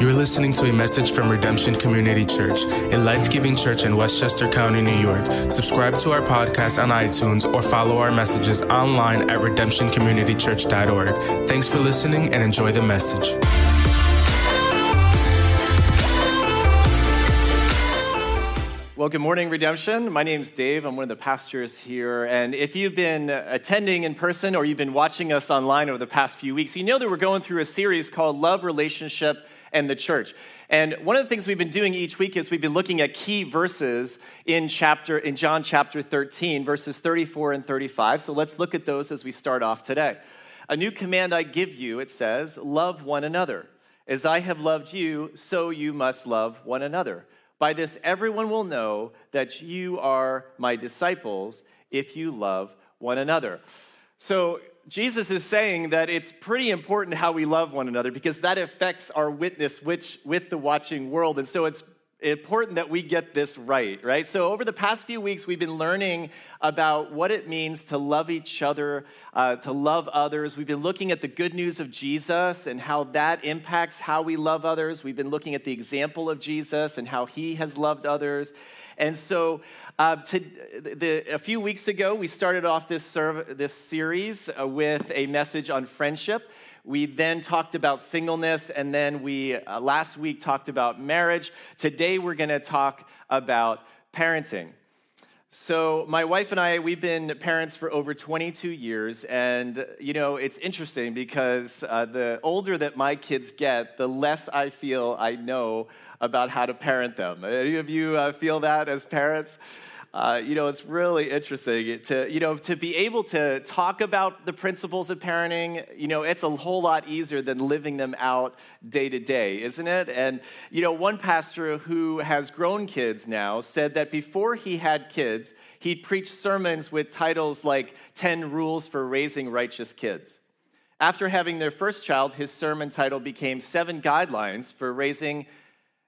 You're listening to a message from Redemption Community Church, a life giving church in Westchester County, New York. Subscribe to our podcast on iTunes or follow our messages online at redemptioncommunitychurch.org. Thanks for listening and enjoy the message. Well, good morning, Redemption. My name's Dave. I'm one of the pastors here. And if you've been attending in person or you've been watching us online over the past few weeks, you know that we're going through a series called Love, Relationship, and the church. And one of the things we've been doing each week is we've been looking at key verses in chapter in John chapter 13, verses 34 and 35. So let's look at those as we start off today. A new command I give you, it says, love one another. As I have loved you, so you must love one another. By this everyone will know that you are my disciples if you love one another. So Jesus is saying that it's pretty important how we love one another because that affects our witness which, with the watching world. And so it's important that we get this right, right? So, over the past few weeks, we've been learning about what it means to love each other, uh, to love others. We've been looking at the good news of Jesus and how that impacts how we love others. We've been looking at the example of Jesus and how he has loved others. And so, uh, to, the, a few weeks ago, we started off this, serv- this series uh, with a message on friendship. We then talked about singleness, and then we uh, last week talked about marriage. Today, we're going to talk about parenting. So, my wife and I, we've been parents for over 22 years, and you know, it's interesting because uh, the older that my kids get, the less I feel I know about how to parent them. Any of you uh, feel that as parents? Uh, you know, it's really interesting to, you know, to be able to talk about the principles of parenting, you know, it's a whole lot easier than living them out day to day, isn't it? And, you know, one pastor who has grown kids now said that before he had kids, he'd preach sermons with titles like 10 Rules for Raising Righteous Kids. After having their first child, his sermon title became Seven Guidelines for Raising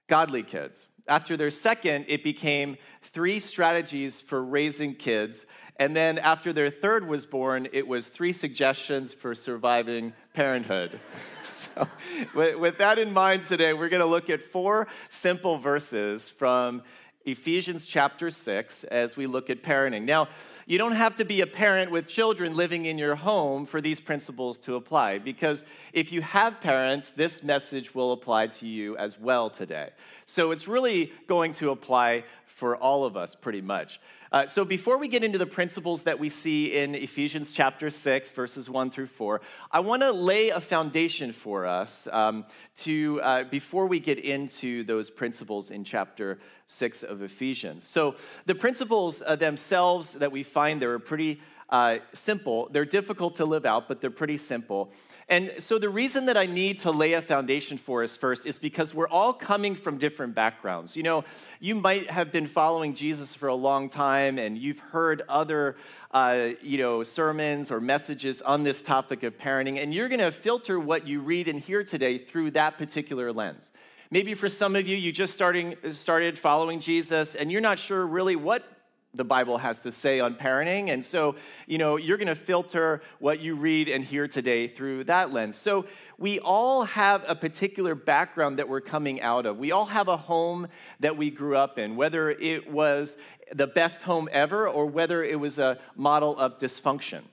Godly Kids. After their second, it became three strategies for raising kids. And then after their third was born, it was three suggestions for surviving parenthood. so, with, that in mind today, we're going to look at four simple verses from Ephesians chapter 6 as we look at parenting. Now, you don't have to be a parent with children living in your home for these principles to apply, because if you have parents, this message will apply to you as well today. So it's really going to apply for all of us pretty much. Uh, so before we get into the principles that we see in Ephesians chapter 6, verses 1 through 4, I want to lay a foundation for us um, to, uh, before we get into those principles in chapter 6 of Ephesians. So the principles uh, themselves that we find there are pretty uh, simple. They're difficult to live out, but they're pretty simple. And so, the reason that I need to lay a foundation for us first is because we're all coming from different backgrounds. You know, you might have been following Jesus for a long time and you've heard other, uh, you know, sermons or messages on this topic of parenting, and you're going to filter what you read and hear today through that particular lens. Maybe for some of you, you just starting, started following Jesus and you're not sure really what the Bible has to say on parenting. And so, you know, you're going to filter what you read and hear today through that lens. So, we all have a particular background that we're coming out of. We all have a home that we grew up in, whether it was the best home ever or whether it was a model of dysfunction.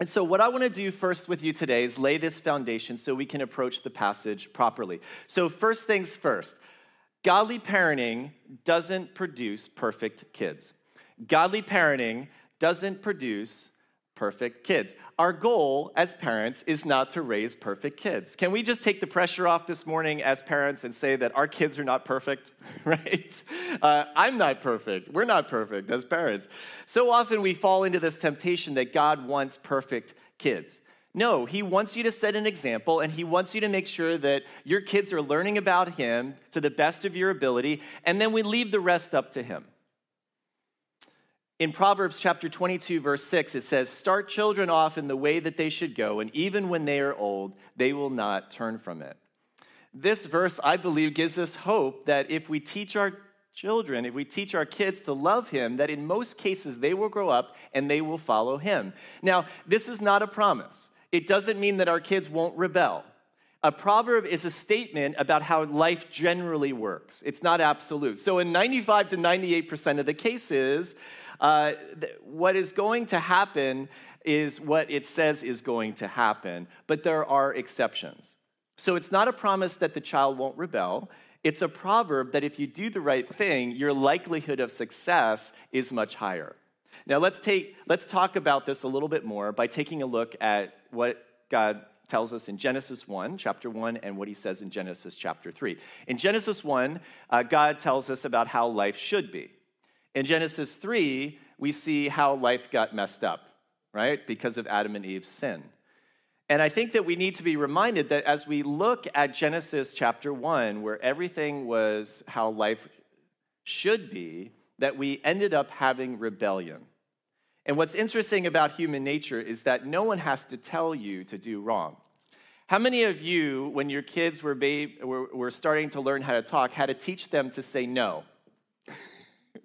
And so, what I want to do first with you today is lay this foundation so we can approach the passage properly. So, first things first godly parenting doesn't produce perfect kids. Godly parenting doesn't produce perfect kids. Our goal as parents is not to raise perfect kids. Can we just take the pressure off this morning as parents and say that our kids are not perfect, right? Uh, I'm not perfect. We're not perfect as parents. So often we fall into this temptation that God wants perfect kids. No, he wants you to set an example and he wants you to make sure that your kids are learning about him to the best of your ability, and then we leave the rest up to him. In Proverbs chapter 22, verse 6, it says, Start children off in the way that they should go, and even when they are old, they will not turn from it. This verse, I believe, gives us hope that if we teach our children, if we teach our kids to love Him, that in most cases they will grow up and they will follow Him. Now, this is not a promise. It doesn't mean that our kids won't rebel. A proverb is a statement about how life generally works. It's not absolute. So, in 95 to 98% of the cases, uh, th- what is going to happen is what it says is going to happen, but there are exceptions. So, it's not a promise that the child won't rebel. It's a proverb that if you do the right thing, your likelihood of success is much higher. Now let's take let's talk about this a little bit more by taking a look at what God tells us in Genesis 1, chapter 1, and what he says in Genesis chapter 3. In Genesis 1, uh, God tells us about how life should be. In Genesis 3, we see how life got messed up, right? Because of Adam and Eve's sin. And I think that we need to be reminded that as we look at Genesis chapter 1, where everything was how life should be, that we ended up having rebellion. And what's interesting about human nature is that no one has to tell you to do wrong. How many of you, when your kids were, babe, were, were starting to learn how to talk, had to teach them to say no?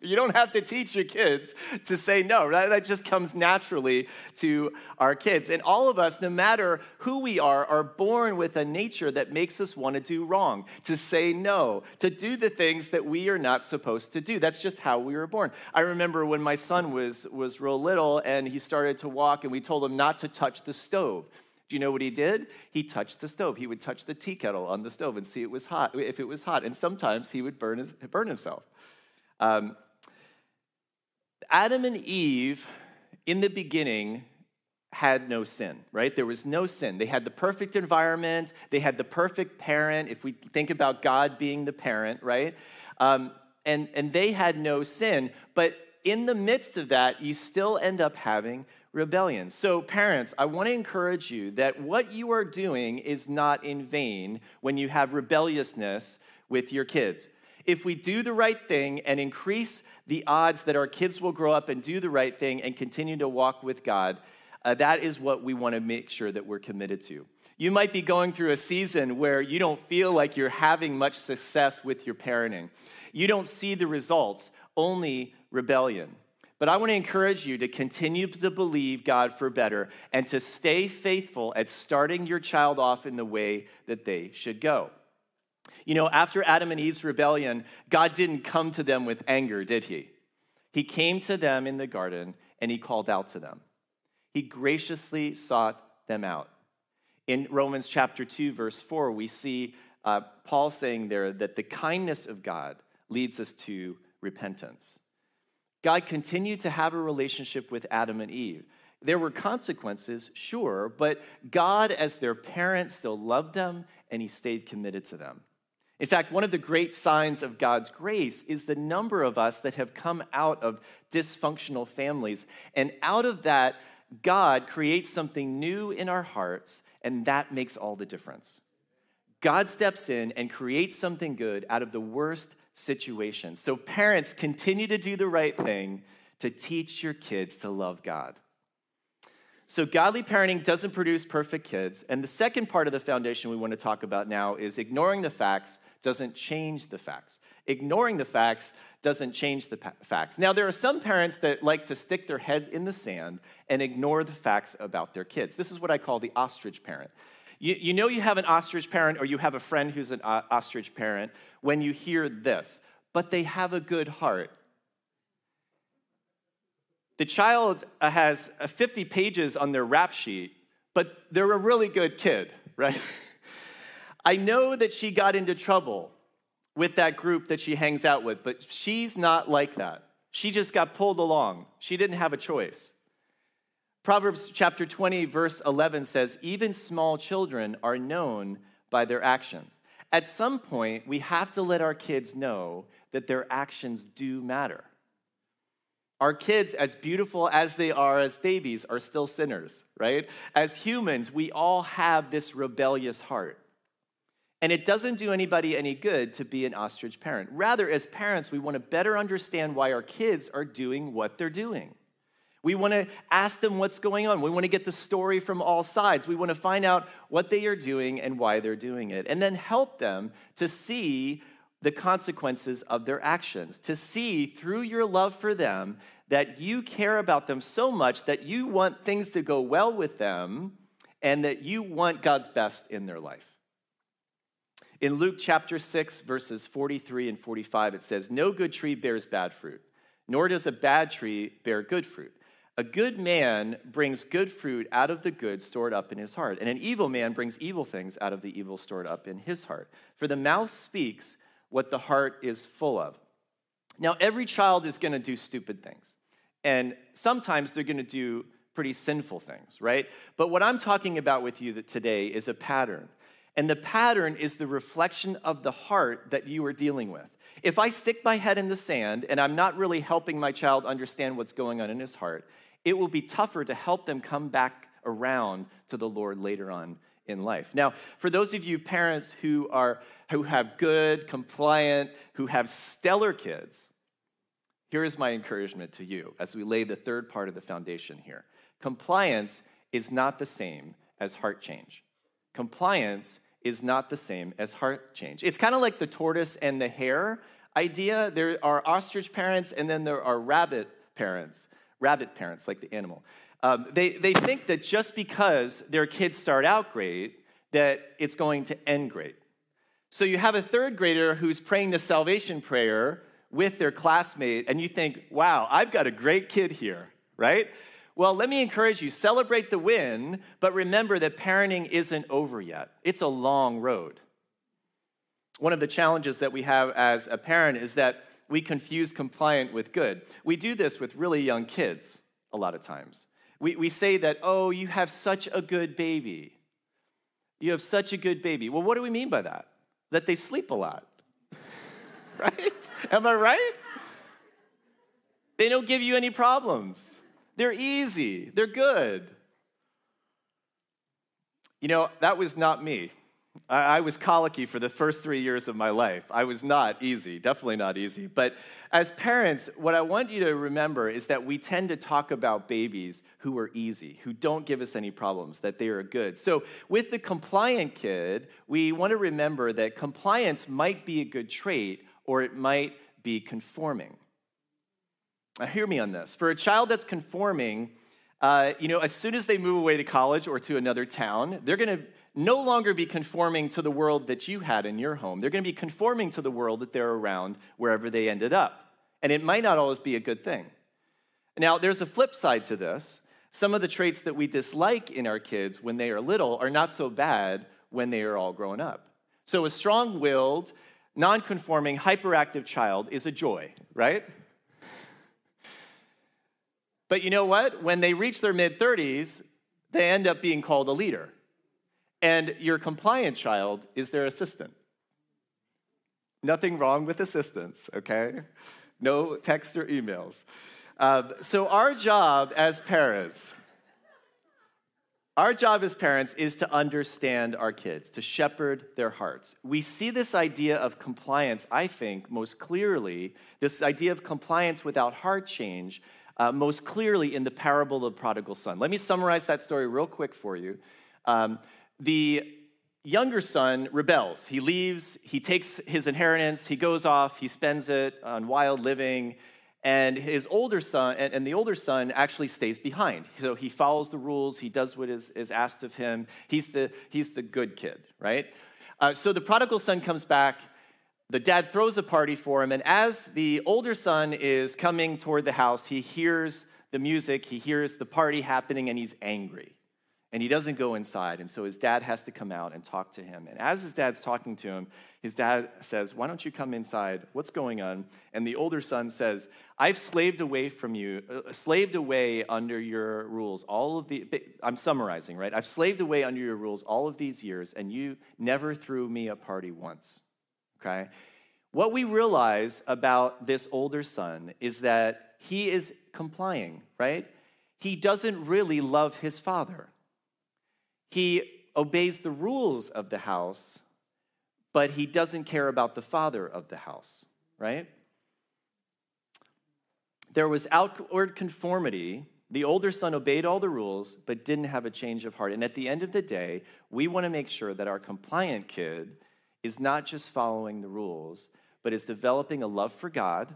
You don't have to teach your kids to say no. That, that just comes naturally to our kids. And all of us, no matter who we are, are born with a nature that makes us want to do wrong, to say no, to do the things that we are not supposed to do. That's just how we were born. I remember when my son was, was real little and he started to walk, and we told him not to touch the stove. Do you know what he did? He touched the stove. He would touch the tea kettle on the stove and see it was hot, if it was hot. And sometimes he would burn, his, burn himself. Um, Adam and Eve, in the beginning, had no sin, right? There was no sin. They had the perfect environment, they had the perfect parent, if we think about God being the parent, right? Um, and, and they had no sin. But in the midst of that, you still end up having rebellion. So, parents, I want to encourage you that what you are doing is not in vain when you have rebelliousness with your kids if we do the right thing and increase the odds that our kids will grow up and do the right thing and continue to walk with God, uh, that is what we want to make sure that we're committed to. You might be going through a season where you don't feel like you're having much success with your parenting. You don't see the results, only rebellion. But I want to encourage you to continue to believe God for better and to stay faithful at starting your child off in the way that they should go. You know, after Adam and Eve's rebellion, God didn't come to them with anger, did he? He came to them in the garden and he called out to them. He graciously sought them out. In Romans chapter 2, verse 4, we see uh, Paul saying there that the kindness of God leads us to repentance. God continued to have a relationship with Adam and Eve. There were consequences, sure, but God, as their parent, still loved them and he stayed committed to them. In fact, one of the great signs of God's grace is the number of us that have come out of dysfunctional families. And out of that, God creates something new in our hearts, and that makes all the difference. God steps in and creates something good out of the worst situations. So, parents, continue to do the right thing to teach your kids to love God. So, godly parenting doesn't produce perfect kids. And the second part of the foundation we want to talk about now is ignoring the facts doesn't change the facts. Ignoring the facts doesn't change the pa- facts. Now, there are some parents that like to stick their head in the sand and ignore the facts about their kids. This is what I call the ostrich parent. You, you know you have an ostrich parent or you have a friend who's an uh, ostrich parent when you hear this, but they have a good heart the child uh, has uh, 50 pages on their rap sheet, but they're a really good kid, right? I know that she got into trouble with that group that she hangs out with, but she's not like that. She just got pulled along. She didn't have a choice. Proverbs chapter 20, verse 11 says, Even small children are known by their actions. At some point, we have to let our kids know that their actions do matter. Our kids, as beautiful as they are as babies, are still sinners, right? As humans, we all have this rebellious heart. And it doesn't do anybody any good to be an ostrich parent. Rather, as parents, we want to better understand why our kids are doing what they're doing. We want to ask them what's going on. We want to get the story from all sides. We want to find out what they are doing and why they're doing it, and then help them to see the consequences of their actions, to see through your love for them that you care about them so much that you want things to go well with them and that you want God's best in their life. In Luke chapter 6, verses 43 and 45, it says, No good tree bears bad fruit, nor does a bad tree bear good fruit. A good man brings good fruit out of the good stored up in his heart, and an evil man brings evil things out of the evil stored up in his heart. For the mouth speaks what the heart is full of. Now, every child is going to do stupid things, and sometimes they're going to do pretty sinful things, right? But what I'm talking about with you today is a pattern. And the pattern is the reflection of the heart that you are dealing with. If I stick my head in the sand and I'm not really helping my child understand what's going on in his heart, it will be tougher to help them come back around to the Lord later on in life. Now, for those of you parents who are who have good, compliant, who have stellar kids, here is my encouragement to you as we lay the third part of the foundation here. Compliance is not the same as heart change. Compliance is not the same as heart change. It's kind of like the tortoise and the hare idea. There are ostrich parents and then there are rabbit parents, rabbit parents, like the animal. Um, they, they think that just because their kids start out great, that it's going to end great. So you have a third grader who's praying the salvation prayer with their classmate, and you think, wow, I've got a great kid here, right? Well, let me encourage you celebrate the win, but remember that parenting isn't over yet. It's a long road. One of the challenges that we have as a parent is that we confuse compliant with good. We do this with really young kids a lot of times. We, we say that, oh, you have such a good baby. You have such a good baby. Well, what do we mean by that? That they sleep a lot. right? Am I right? They don't give you any problems. They're easy, they're good. You know, that was not me. I, was colicky for the first three years of my life. I was not easy, definitely not easy. But as parents, what I want you to remember is that we tend to talk about babies who are easy, who don't give us any problems, that they are good. So with the compliant kid, we want to remember that compliance might be a good trait or it might be conforming. Now, hear me on this. For a child that's conforming, uh, you know, as soon as they move away to college or to another town, they're going to no longer be conforming to the world that you had in your home. They're going to be conforming to the world that they're around wherever they ended up. And it might not always be a good thing. Now, there's a flip side to this. Some of the traits that we dislike in our kids when they are little are not so bad when they are all grown up. So, a strong willed, non conforming, hyperactive child is a joy, right? But you know what? When they reach their mid 30s, they end up being called a leader. And your compliant child is their assistant. Nothing wrong with assistants, okay? No text or emails. Um, so, our job as parents, our job as parents is to understand our kids, to shepherd their hearts. We see this idea of compliance, I think, most clearly, this idea of compliance without heart change uh, most clearly in the parable of the prodigal son. Let me summarize that story real quick for you. Um, the younger son rebels. He leaves, he takes his inheritance, he goes off, he spends it on wild living, and his older son, and, and, the older son actually stays behind. So he follows the rules, he does what is, is asked of him. He's the, he's the good kid, right? Uh, so the prodigal son comes back the dad throws a party for him, and as the older son is coming toward the house, he hears the music, he hears the party happening, and he's angry. And he doesn't go inside, and so his dad has to come out and talk to him. And as his dad's talking to him, his dad says, Why don't you come inside? What's going on? And the older son says, I've slaved away from you, uh, slaved away under your rules all of the, I'm summarizing, right? I've slaved away under your rules all of these years, and you never threw me a party once okay? What we realize about this older son is that he is complying, right? He doesn't really love his father. He obeys the rules of the house, but he doesn't care about the father of the house, right? There was outward conformity. The older son obeyed all the rules, but didn't have a change of heart. And at the end of the day, we want to make sure that our compliant kid is not just following the rules, but is developing a love for God,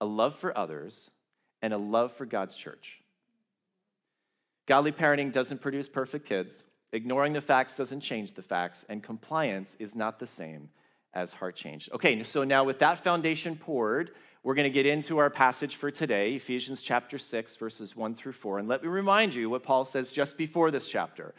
a love for others, and a love for God's church. Godly parenting doesn't produce perfect kids. Ignoring the facts doesn't change the facts, and compliance is not the same as heart change. Okay, so now with that foundation poured, we're going to get into our passage for today, Ephesians chapter 6, verses 1 through 4. And let me remind you what Paul says just before this chapter.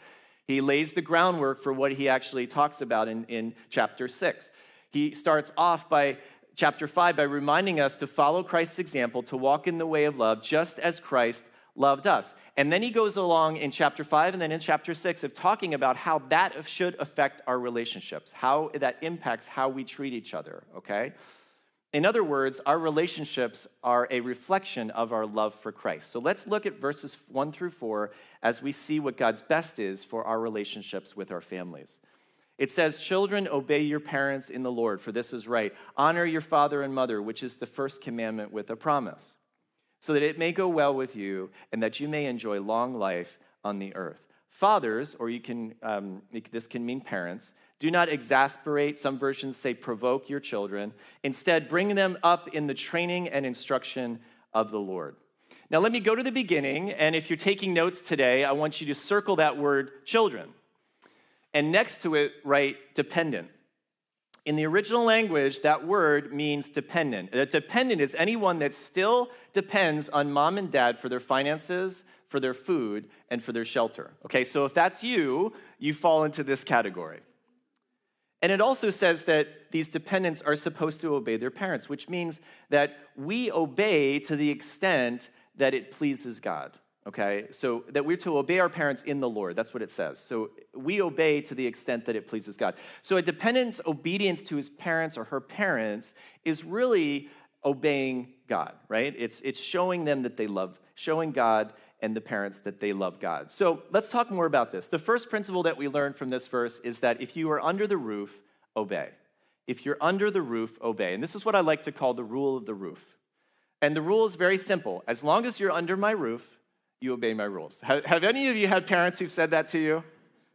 He lays the groundwork for what he actually talks about in, in chapter 6. He starts off by chapter 5 by reminding us to follow Christ's example, to walk in the way of love, just as Christ loved us. And then he goes along in chapter 5 and then in chapter 6 of talking about how that should affect our relationships, how that impacts how we treat each other, okay? In other words, our relationships are a reflection of our love for Christ. So let's look at verses 1 through 4 as we see what God's best is for our relationships with our families. It says, Children, obey your parents in the Lord, for this is right. Honor your father and mother, which is the first commandment with a promise so that it may go well with you and that you may enjoy long life on the earth. Fathers, or you can, um, this can mean parents, do not exasperate, some versions say provoke your children. Instead, bring them up in the training and instruction of the Lord. Now, let me go to the beginning, and if you're taking notes today, I want you to circle that word children. And next to it, write dependent. In the original language, that word means dependent. A dependent is anyone that still depends on mom and dad for their finances, for their food, and for their shelter. Okay, so if that's you, you fall into this category. And it also says that these dependents are supposed to obey their parents, which means that we obey to the extent that it pleases God okay? So that we're to obey our parents in the Lord. That's what it says. So we obey to the extent that it pleases God. So a dependent's obedience to his parents or her parents is really obeying God, right? It's, it's showing them that they love, showing God and the parents that they love God. So let's talk more about this. The first principle that we learn from this verse is that if you are under the roof, obey. If you're under the roof, obey. And this is what I like to call the rule of the roof. And the rule is very simple. As long as you're under my roof, you obey my rules. Have, have, any of you had parents who've said that to you?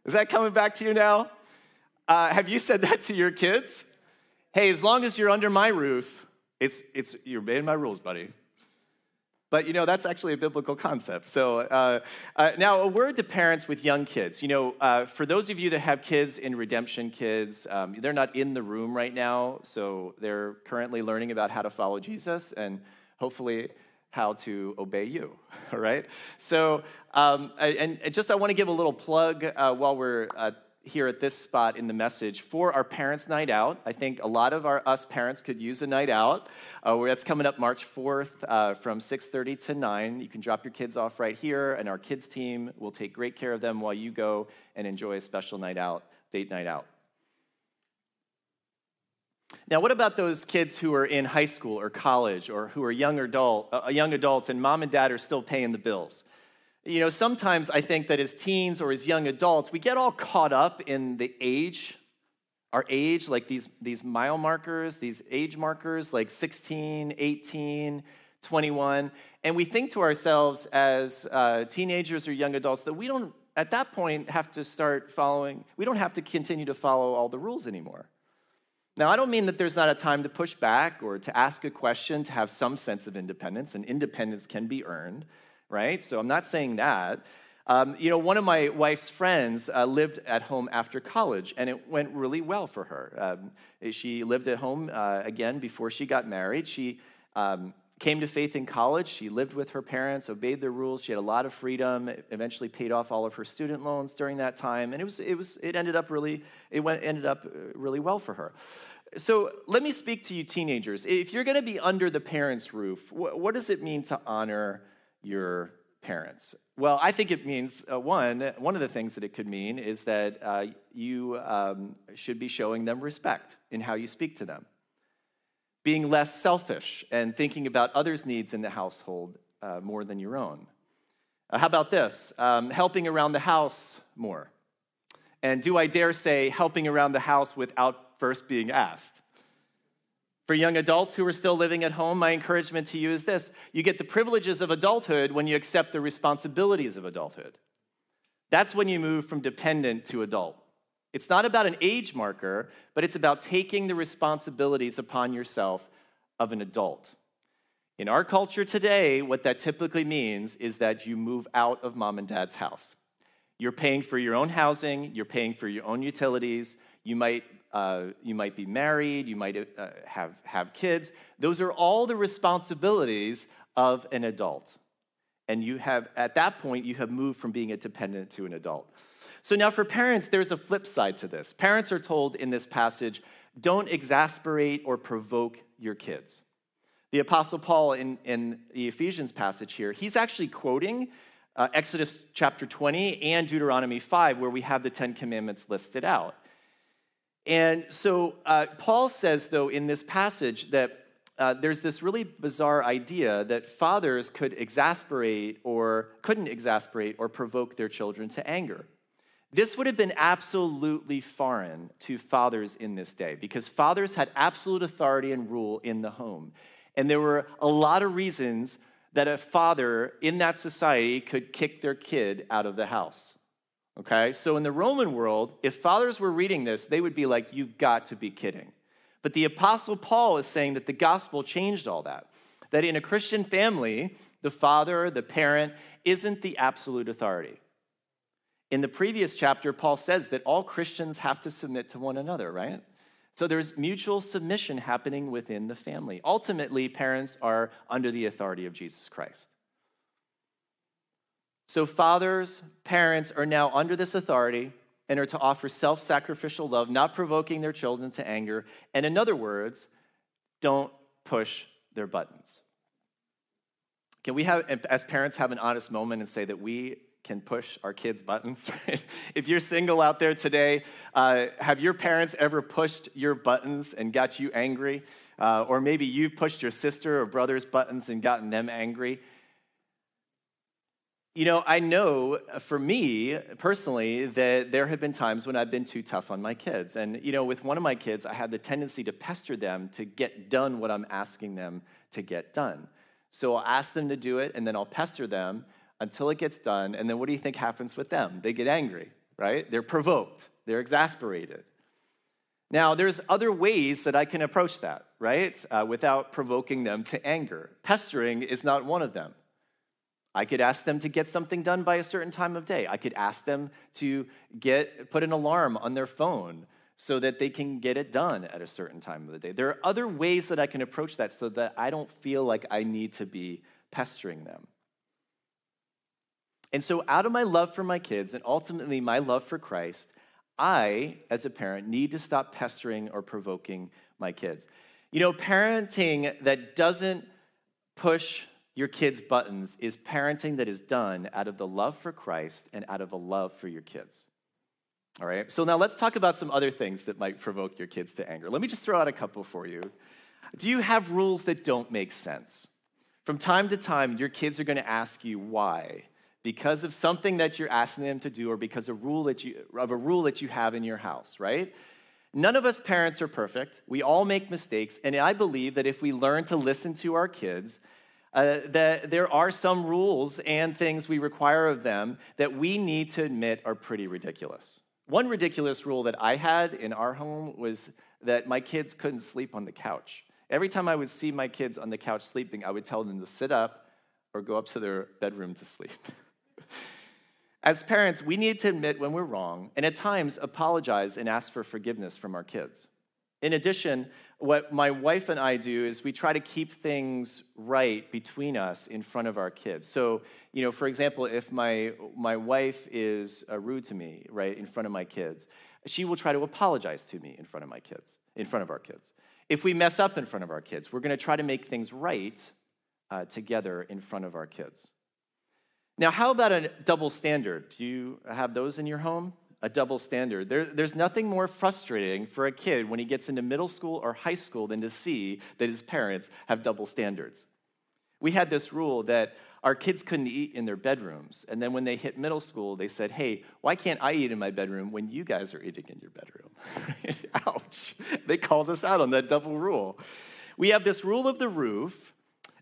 Is that coming back to you now? Uh, have you said that to your kids? Hey, as long as you're under my roof, it's, it's, you're obeying my rules, buddy. But you know, that's actually a biblical concept. So uh, uh, now, a word to parents with young kids. You know, uh, for those of you that have kids in Redemption Kids, um, they're not in the room right now, so they're currently learning about how to follow Jesus, and hopefully how to obey you, all right? So, um, and just I want to give a little plug uh, while we're uh, here at this spot in the message for our Parents' Night Out. I think a lot of our us parents could use a night out. Uh, that's coming up March 4th uh, from 6.30 to 9. You can drop your kids off right here, and our kids team will take great care of them while you go and enjoy a special night out, date night out. Now, what about those kids who are in high school or college or who are young, adult, uh, young adults and mom and dad are still paying the bills? You know, sometimes I think that as teens or as young adults, we get all caught up in the age, our age, like these, these mile markers, these age markers, like 16, 18, 21. And we think to ourselves as uh, teenagers or young adults that we don't, at that point, have to start following, we don't have to continue to follow all the rules anymore. Now, I don't mean that there's not a time to push back or to ask a question to have some sense of independence, and independence can be earned, right? So I'm not saying that. Um, you know, one of my wife's friends uh, lived at home after college, and it went really well for her. Um, she lived at home uh, again before she got married. She um, came to faith in college. She lived with her parents, obeyed their rules. She had a lot of freedom. Eventually, paid off all of her student loans during that time, and it was it was it ended up really it went ended up uh, really well for her. So let me speak to you, teenagers. If you're going to be under the parents' roof, what does it mean to honor your parents? Well, I think it means uh, one. One of the things that it could mean is that uh, you um, should be showing them respect in how you speak to them being less selfish and thinking about others' needs in the household uh, more than your own. Uh, how about this? Um, helping around the house more. And do I dare say, helping around the house without first being asked? For young adults who are still living at home, my encouragement to you is this you get the privileges of adulthood when you accept the responsibilities of adulthood. That's when you move from dependent to adult. It's not about an age marker, but it's about taking the responsibilities upon yourself of an adult. In our culture today, what that typically means is that you move out of mom and dad's house. You're paying for your own housing, you're paying for your own utilities, you might, uh, you might be married, you might uh, have, have kids. Those are all the responsibilities of an adult. And you have, at that point, you have moved from being a dependent to an adult. So now for parents, there's a flip side to this. Parents are told in this passage, don't exasperate or provoke your kids. The Apostle Paul in, in the Ephesians passage here, he's actually quoting uh, Exodus chapter 20 and Deuteronomy 5, where we have the Ten Commandments listed out. And so uh, Paul says, though, in this passage that uh, there's this really bizarre idea that fathers could exasperate or couldn't exasperate or provoke their children to anger. This would have been absolutely foreign to fathers in this day because fathers had absolute authority and rule in the home. And there were a lot of reasons that a father in that society could kick their kid out of the house. Okay? So in the Roman world, if fathers were reading this, they would be like, You've got to be kidding. But the Apostle Paul is saying that the gospel changed all that. That in a Christian family, the father, the parent, isn't the absolute authority. In the previous chapter, Paul says that all Christians have to submit to one another, right? So there's mutual submission happening within the family. Ultimately, parents are under the authority of Jesus Christ. So, fathers, parents are now under this authority and are to offer self sacrificial love, not provoking their children to anger. And in other words, don't push their buttons. Can we have, as parents, have an honest moment and say that we can push our kids' buttons, right? If you're single out there today, uh, have your parents ever pushed your buttons and got you angry? Uh, or maybe you've pushed your sister or brother's buttons and gotten them angry. You know, I know uh, for me personally that there have been times when I've been too tough on my kids. And, you know, with one of my kids, I had the tendency to pester them to get done what I'm asking them to get done. So I'll ask them to do it, and then I'll pester them until it gets done. And then what do you think happens with them? They get angry, right? They're provoked, they're exasperated. Now, there's other ways that I can approach that, right? Uh, without provoking them to anger. Pestering is not one of them. I could ask them to get something done by a certain time of day. I could ask them to get put an alarm on their phone so that they can get it done at a certain time of the day. There are other ways that I can approach that so that I don't feel like I need to be pestering them. And so, out of my love for my kids and ultimately my love for Christ, I, as a parent, need to stop pestering or provoking my kids. You know, parenting that doesn't push your kids' buttons is parenting that is done out of the love for Christ and out of a love for your kids. All right, so now let's talk about some other things that might provoke your kids to anger. Let me just throw out a couple for you. Do you have rules that don't make sense? From time to time, your kids are going to ask you why because of something that you're asking them to do or because of, rule that you, of a rule that you have in your house, right? None of us parents are perfect. We all make mistakes. And I believe that if we learn to listen to our kids, uh, that there are some rules and things we require of them that we need to admit are pretty ridiculous. One ridiculous rule that I had in our home was that my kids couldn't sleep on the couch. Every time I would see my kids on the couch sleeping, I would tell them to sit up or go up to their bedroom to sleep. As parents, we need to admit when we're wrong and at times apologize and ask for forgiveness from our kids. In addition, what my wife and I do is we try to keep things right between us in front of our kids. So, you know, for example, if my, my wife is uh, rude to me, right, in front of my kids, she will try to apologize to me in front of my kids, in front of our kids. If we mess up in front of our kids, we're going to try to make things right uh, together in front of our kids. Now, how about a double standard? Do you have those in your home? A double standard. There, there's nothing more frustrating for a kid when he gets into middle school or high school than to see that his parents have double standards. We had this rule that our kids couldn't eat in their bedrooms. And then when they hit middle school, they said, Hey, why can't I eat in my bedroom when you guys are eating in your bedroom? Ouch. They called us out on that double rule. We have this rule of the roof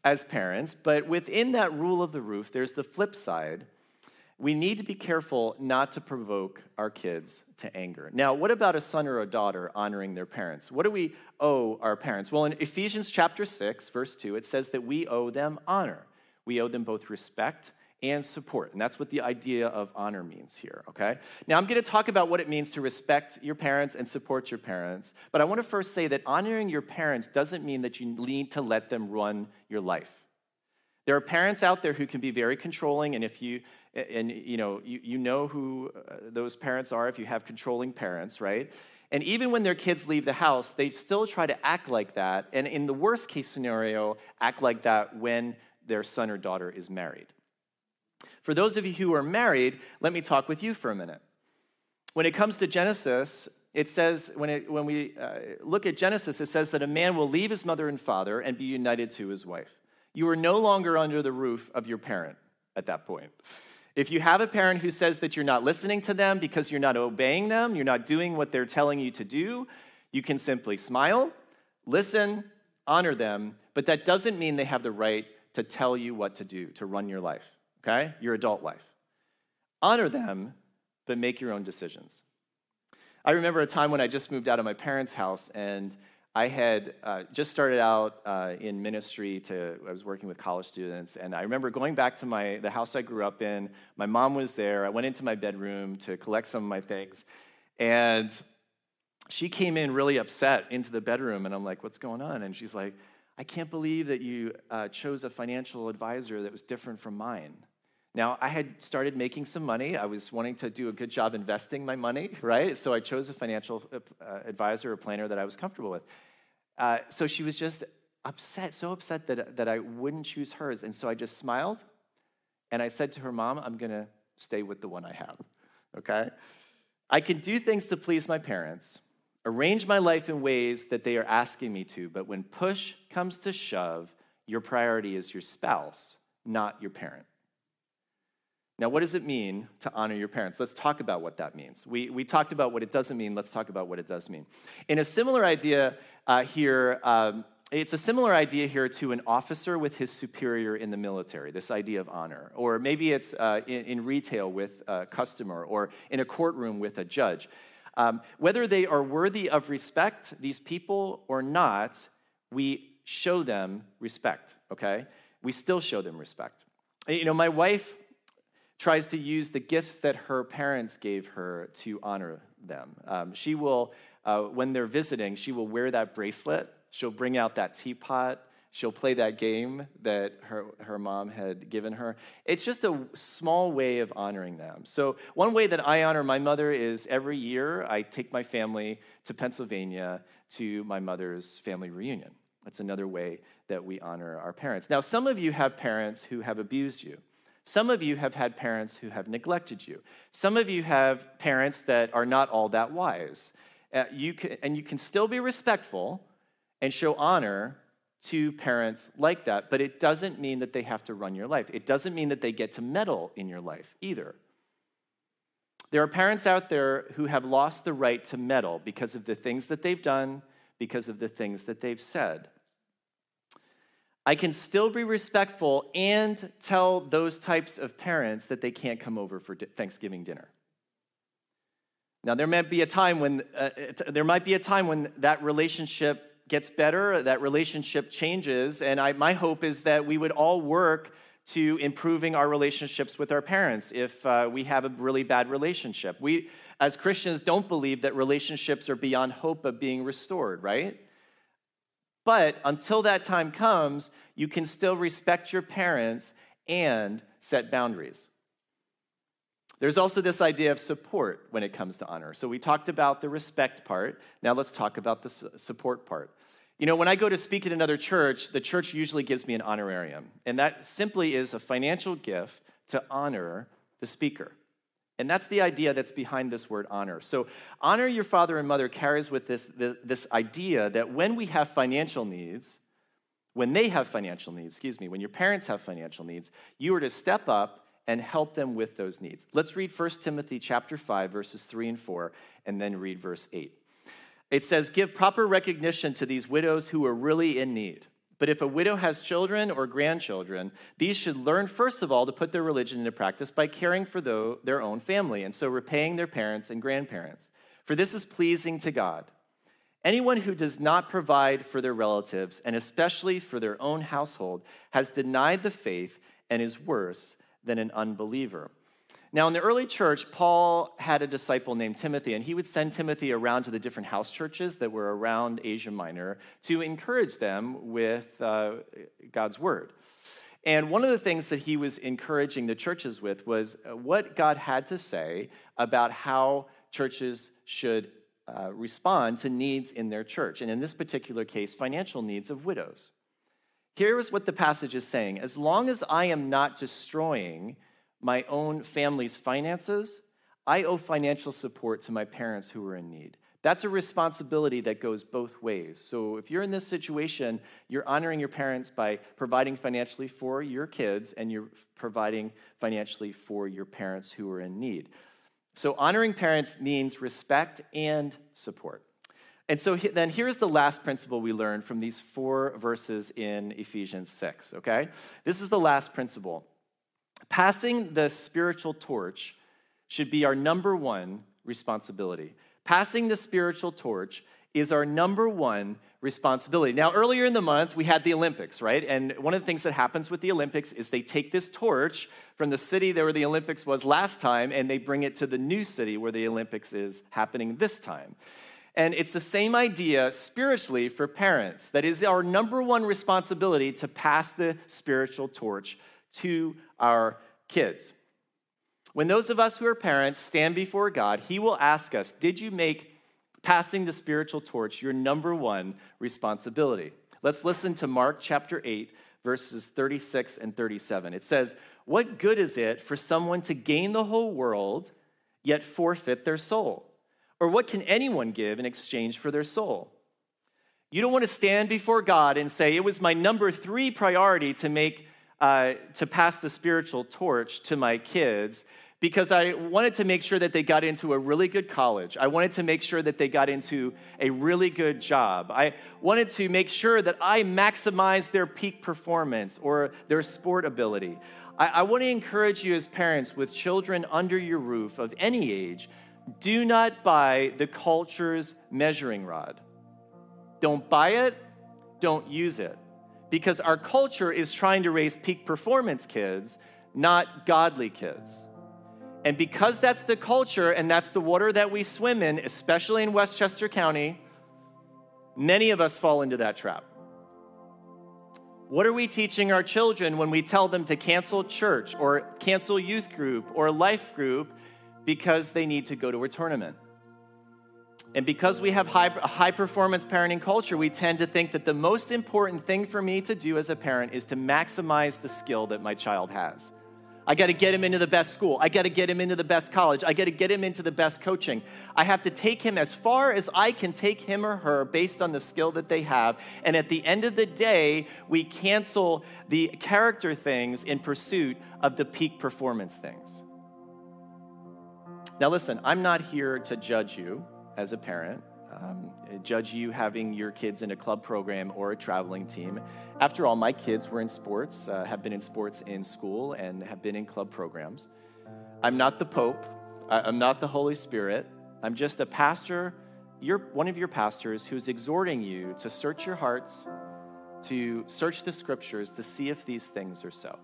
as parents, but within that rule of the roof, there's the flip side. We need to be careful not to provoke our kids to anger. Now, what about a son or a daughter honoring their parents? What do we owe our parents? Well, in Ephesians chapter 6, verse 2, it says that we owe them honor. We owe them both respect and support. And that's what the idea of honor means here, okay? Now, I'm gonna talk about what it means to respect your parents and support your parents, but I wanna first say that honoring your parents doesn't mean that you need to let them run your life. There are parents out there who can be very controlling, and if you, and you know, you, you know who uh, those parents are if you have controlling parents, right? And even when their kids leave the house, they still try to act like that, and in the worst case scenario, act like that when their son or daughter is married. For those of you who are married, let me talk with you for a minute. When it comes to Genesis, it says, when, it, when we uh, look at Genesis, it says that a man will leave his mother and father and be united to his wife. You are no longer under the roof of your parent at that point. If you have a parent who says that you're not listening to them because you're not obeying them, you're not doing what they're telling you to do, you can simply smile, listen, honor them, but that doesn't mean they have the right to tell you what to do, to run your life okay? Your adult life. Honor them, but make your own decisions. I remember a time when I just moved out of my parents' house and I had uh, just started out uh, in ministry to, I was working with college students, and I remember going back to my, the house I grew up in. My mom was there. I went into my bedroom to collect some of my things, and she came in really upset into the bedroom, and I'm like, what's going on? And she's like, I can't believe that you uh, chose a financial advisor that was different from mine. Now, I had started making some money. I was wanting to do a good job investing my money, right? So I chose a financial uh, advisor or planner that I was comfortable with. Uh, so she was just upset, so upset that, that I wouldn't choose hers. And so I just smiled and I said to her, Mom, I'm going to stay with the one I have, okay? I can do things to please my parents, arrange my life in ways that they are asking me to, but when push comes to shove, your priority is your spouse, not your parent. Now, what does it mean to honor your parents? Let's talk about what that means. We, we talked about what it doesn't mean. Let's talk about what it does mean. In a similar idea uh, here, um, it's a similar idea here to an officer with his superior in the military, this idea of honor. Or maybe it's uh, in, in, retail with a customer or in a courtroom with a judge. Um, whether they are worthy of respect, these people, or not, we show them respect, okay? We still show them respect. You know, my wife tries to use the gifts that her parents gave her to honor them. Um, she will, uh, when they're visiting, she will wear that bracelet. She'll bring out that teapot. She'll play that game that her, her mom had given her. It's just a small way of honoring them. So, one way that I honor my mother is every year I take my family to Pennsylvania to my mother's family reunion. That's another way that we honor our parents. Now, some of you have parents who have abused you. Some of you have had parents who have neglected you. Some of you have parents that are not all that wise. Uh, you can, and you can still be respectful and show honor to parents like that, but it doesn't mean that they have to run your life. It doesn't mean that they get to meddle in your life either. There are parents out there who have lost the right to meddle because of the things that they've done, because of the things that they've said. I can still be respectful and tell those types of parents that they can't come over for Thanksgiving dinner. Now, there might be a time when uh, there might be a time when that relationship gets better, that relationship changes, and I, my hope is that we would all work to improving our relationships with our parents if uh, we have a really bad relationship. We, as Christians, don't believe that relationships are beyond hope of being restored, right? But until that time comes, you can still respect your parents and set boundaries. There's also this idea of support when it comes to honor. So we talked about the respect part. Now let's talk about the support part. You know, when I go to speak at another church, the church usually gives me an honorarium. And that simply is a financial gift to honor the speaker. And that's the idea that's behind this word honor. So, honor your father and mother carries with this, this idea that when we have financial needs, when they have financial needs, excuse me, when your parents have financial needs, you are to step up and help them with those needs. Let's read 1 Timothy chapter 5 verses 3 and 4 and then read verse 8. It says, "Give proper recognition to these widows who are really in need." But if a widow has children or grandchildren, these should learn, first of all, to put their religion into practice by caring for their own family, and so repaying their parents and grandparents. For this is pleasing to God. Anyone who does not provide for their relatives, and especially for their own household, has denied the faith and is worse than an unbeliever. Now, in the early church, Paul had a disciple named Timothy, and he would send Timothy around to the different house churches that were around Asia Minor to encourage them with uh, God's word. And one of the things that he was encouraging the churches with was uh, what God had to say about how churches should uh, respond to needs in their church, and in this particular case, financial needs of widows. Here's what the passage is saying As long as I am not destroying my own family's finances, I owe financial support to my parents who are in need. That's a responsibility that goes both ways. So if you're in this situation, you're honoring your parents by providing financially for your kids and you're providing financially for your parents who are in need. So honoring parents means respect and support. And so then here's the last principle we learned from these four verses in Ephesians 6, okay? This is the last principle. Passing the spiritual torch should be our number one responsibility. Passing the spiritual torch is our number one responsibility. Now, earlier in the month, we had the Olympics, right? And one of the things that happens with the Olympics is they take this torch from the city where the Olympics was last time and they bring it to the new city where the Olympics is happening this time. And it's the same idea spiritually for parents. That is our number one responsibility to pass the spiritual torch to our kids. When those of us who are parents stand before God, He will ask us, Did you make passing the spiritual torch your number one responsibility? Let's listen to Mark chapter 8, verses 36 and 37. It says, What good is it for someone to gain the whole world, yet forfeit their soul? Or what can anyone give in exchange for their soul? You don't want to stand before God and say, It was my number three priority to make uh, to pass the spiritual torch to my kids because I wanted to make sure that they got into a really good college. I wanted to make sure that they got into a really good job. I wanted to make sure that I maximized their peak performance or their sport ability. I, I want to encourage you as parents with children under your roof of any age do not buy the culture's measuring rod. Don't buy it, don't use it because our culture is trying to raise peak performance kids, not godly kids. And because that's the culture and that's the water that we swim in, especially in Westchester County, many of us fall into that trap. What are we teaching our children when we tell them to cancel church or cancel youth group or life group because they need to go to a tournament? And because we have high, high performance parenting culture, we tend to think that the most important thing for me to do as a parent is to maximize the skill that my child has. I got to get him into the best school. I got to get him into the best college. I got to get him into the best coaching. I have to take him as far as I can take him or her based on the skill that they have. And at the end of the day, we cancel the character things in pursuit of the peak performance things. Now, listen, I'm not here to judge you as a parent, um, judge you having your kids in a club program or a traveling team. After all, my kids were in sports, uh, have been in sports in school, and have been in club programs. I'm not the Pope, I'm not the Holy Spirit. I'm just a pastor, you're one of your pastors who's exhorting you to search your hearts, to search the scriptures to see if these things are so.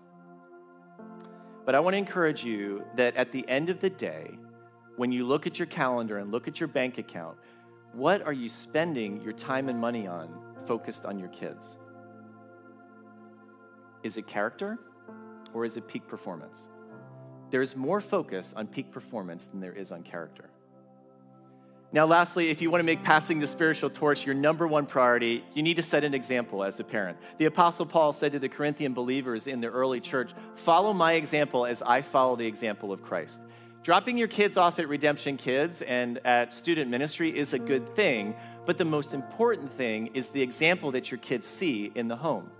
But I want to encourage you that at the end of the day, when you look at your calendar and look at your bank account, what are you spending your time and money on focused on your kids? Is it character or is it peak performance? There's more focus on peak performance than there is on character. Now, lastly, if you want to make passing the spiritual torch your number one priority, you need to set an example as a parent. The Apostle Paul said to the Corinthian believers in the early church, Follow my example as I follow the example of Christ. Dropping your kids off at Redemption Kids and at student ministry is a good thing, but the most important thing is the example that your kids see in the home.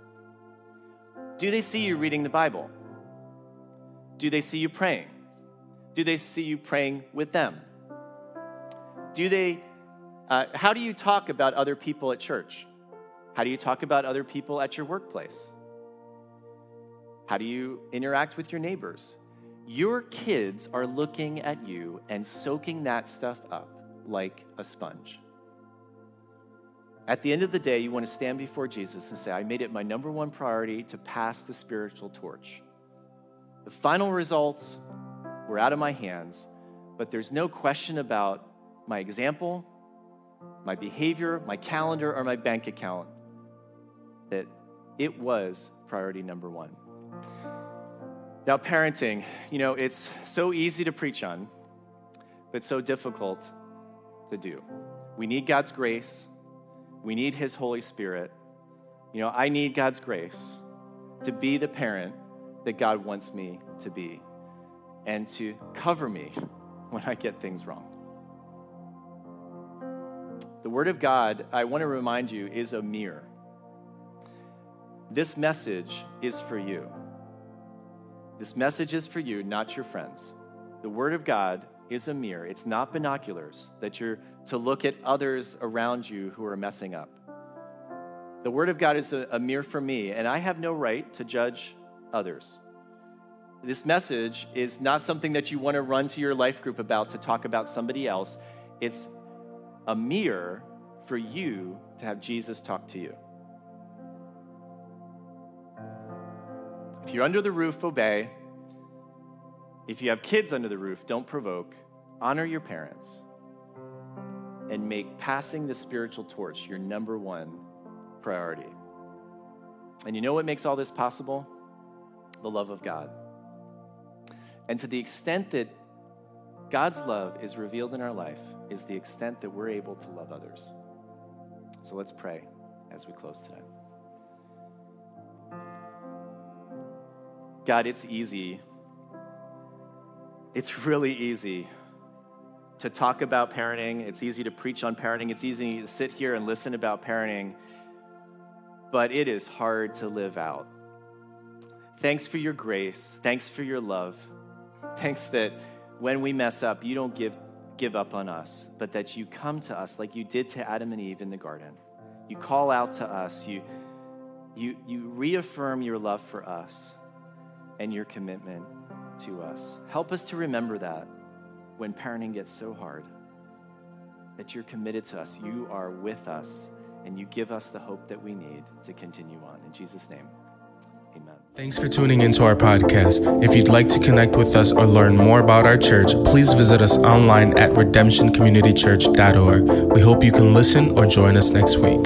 Do they see you reading the Bible? Do they see you praying? Do they see you praying with them? Do they, uh, how do you talk about other people at church? How do you talk about other people at your workplace? How do you interact with your neighbors? Your kids are looking at you and soaking that stuff up like a sponge. At the end of the day, you want to stand before Jesus and say, I made it my number one priority to pass the spiritual torch. The final results were out of my hands, but there's no question about my example, my behavior, my calendar, or my bank account that it was priority number one. Now, parenting, you know, it's so easy to preach on, but so difficult to do. We need God's grace, we need His Holy Spirit. You know, I need God's grace to be the parent that God wants me to be and to cover me when I get things wrong. The Word of God, I want to remind you, is a mirror. This message is for you. This message is for you, not your friends. The Word of God is a mirror. It's not binoculars that you're to look at others around you who are messing up. The Word of God is a, a mirror for me, and I have no right to judge others. This message is not something that you want to run to your life group about to talk about somebody else. It's a mirror for you to have Jesus talk to you. If you're under the roof, obey. If you have kids under the roof, don't provoke. Honor your parents. And make passing the spiritual torch your number one priority. And you know what makes all this possible? The love of God. And to the extent that God's love is revealed in our life, is the extent that we're able to love others. So let's pray as we close today. God, it's easy. It's really easy to talk about parenting. It's easy to preach on parenting. It's easy to sit here and listen about parenting. But it is hard to live out. Thanks for your grace. Thanks for your love. Thanks that when we mess up, you don't give, give up on us, but that you come to us like you did to Adam and Eve in the garden. You call out to us. You, you, you reaffirm your love for us and your commitment to us. Help us to remember that when parenting gets so hard, that you're committed to us, you are with us, and you give us the hope that we need to continue on. In Jesus' name, amen. Thanks for tuning into our podcast. If you'd like to connect with us or learn more about our church, please visit us online at redemptioncommunitychurch.org. We hope you can listen or join us next week.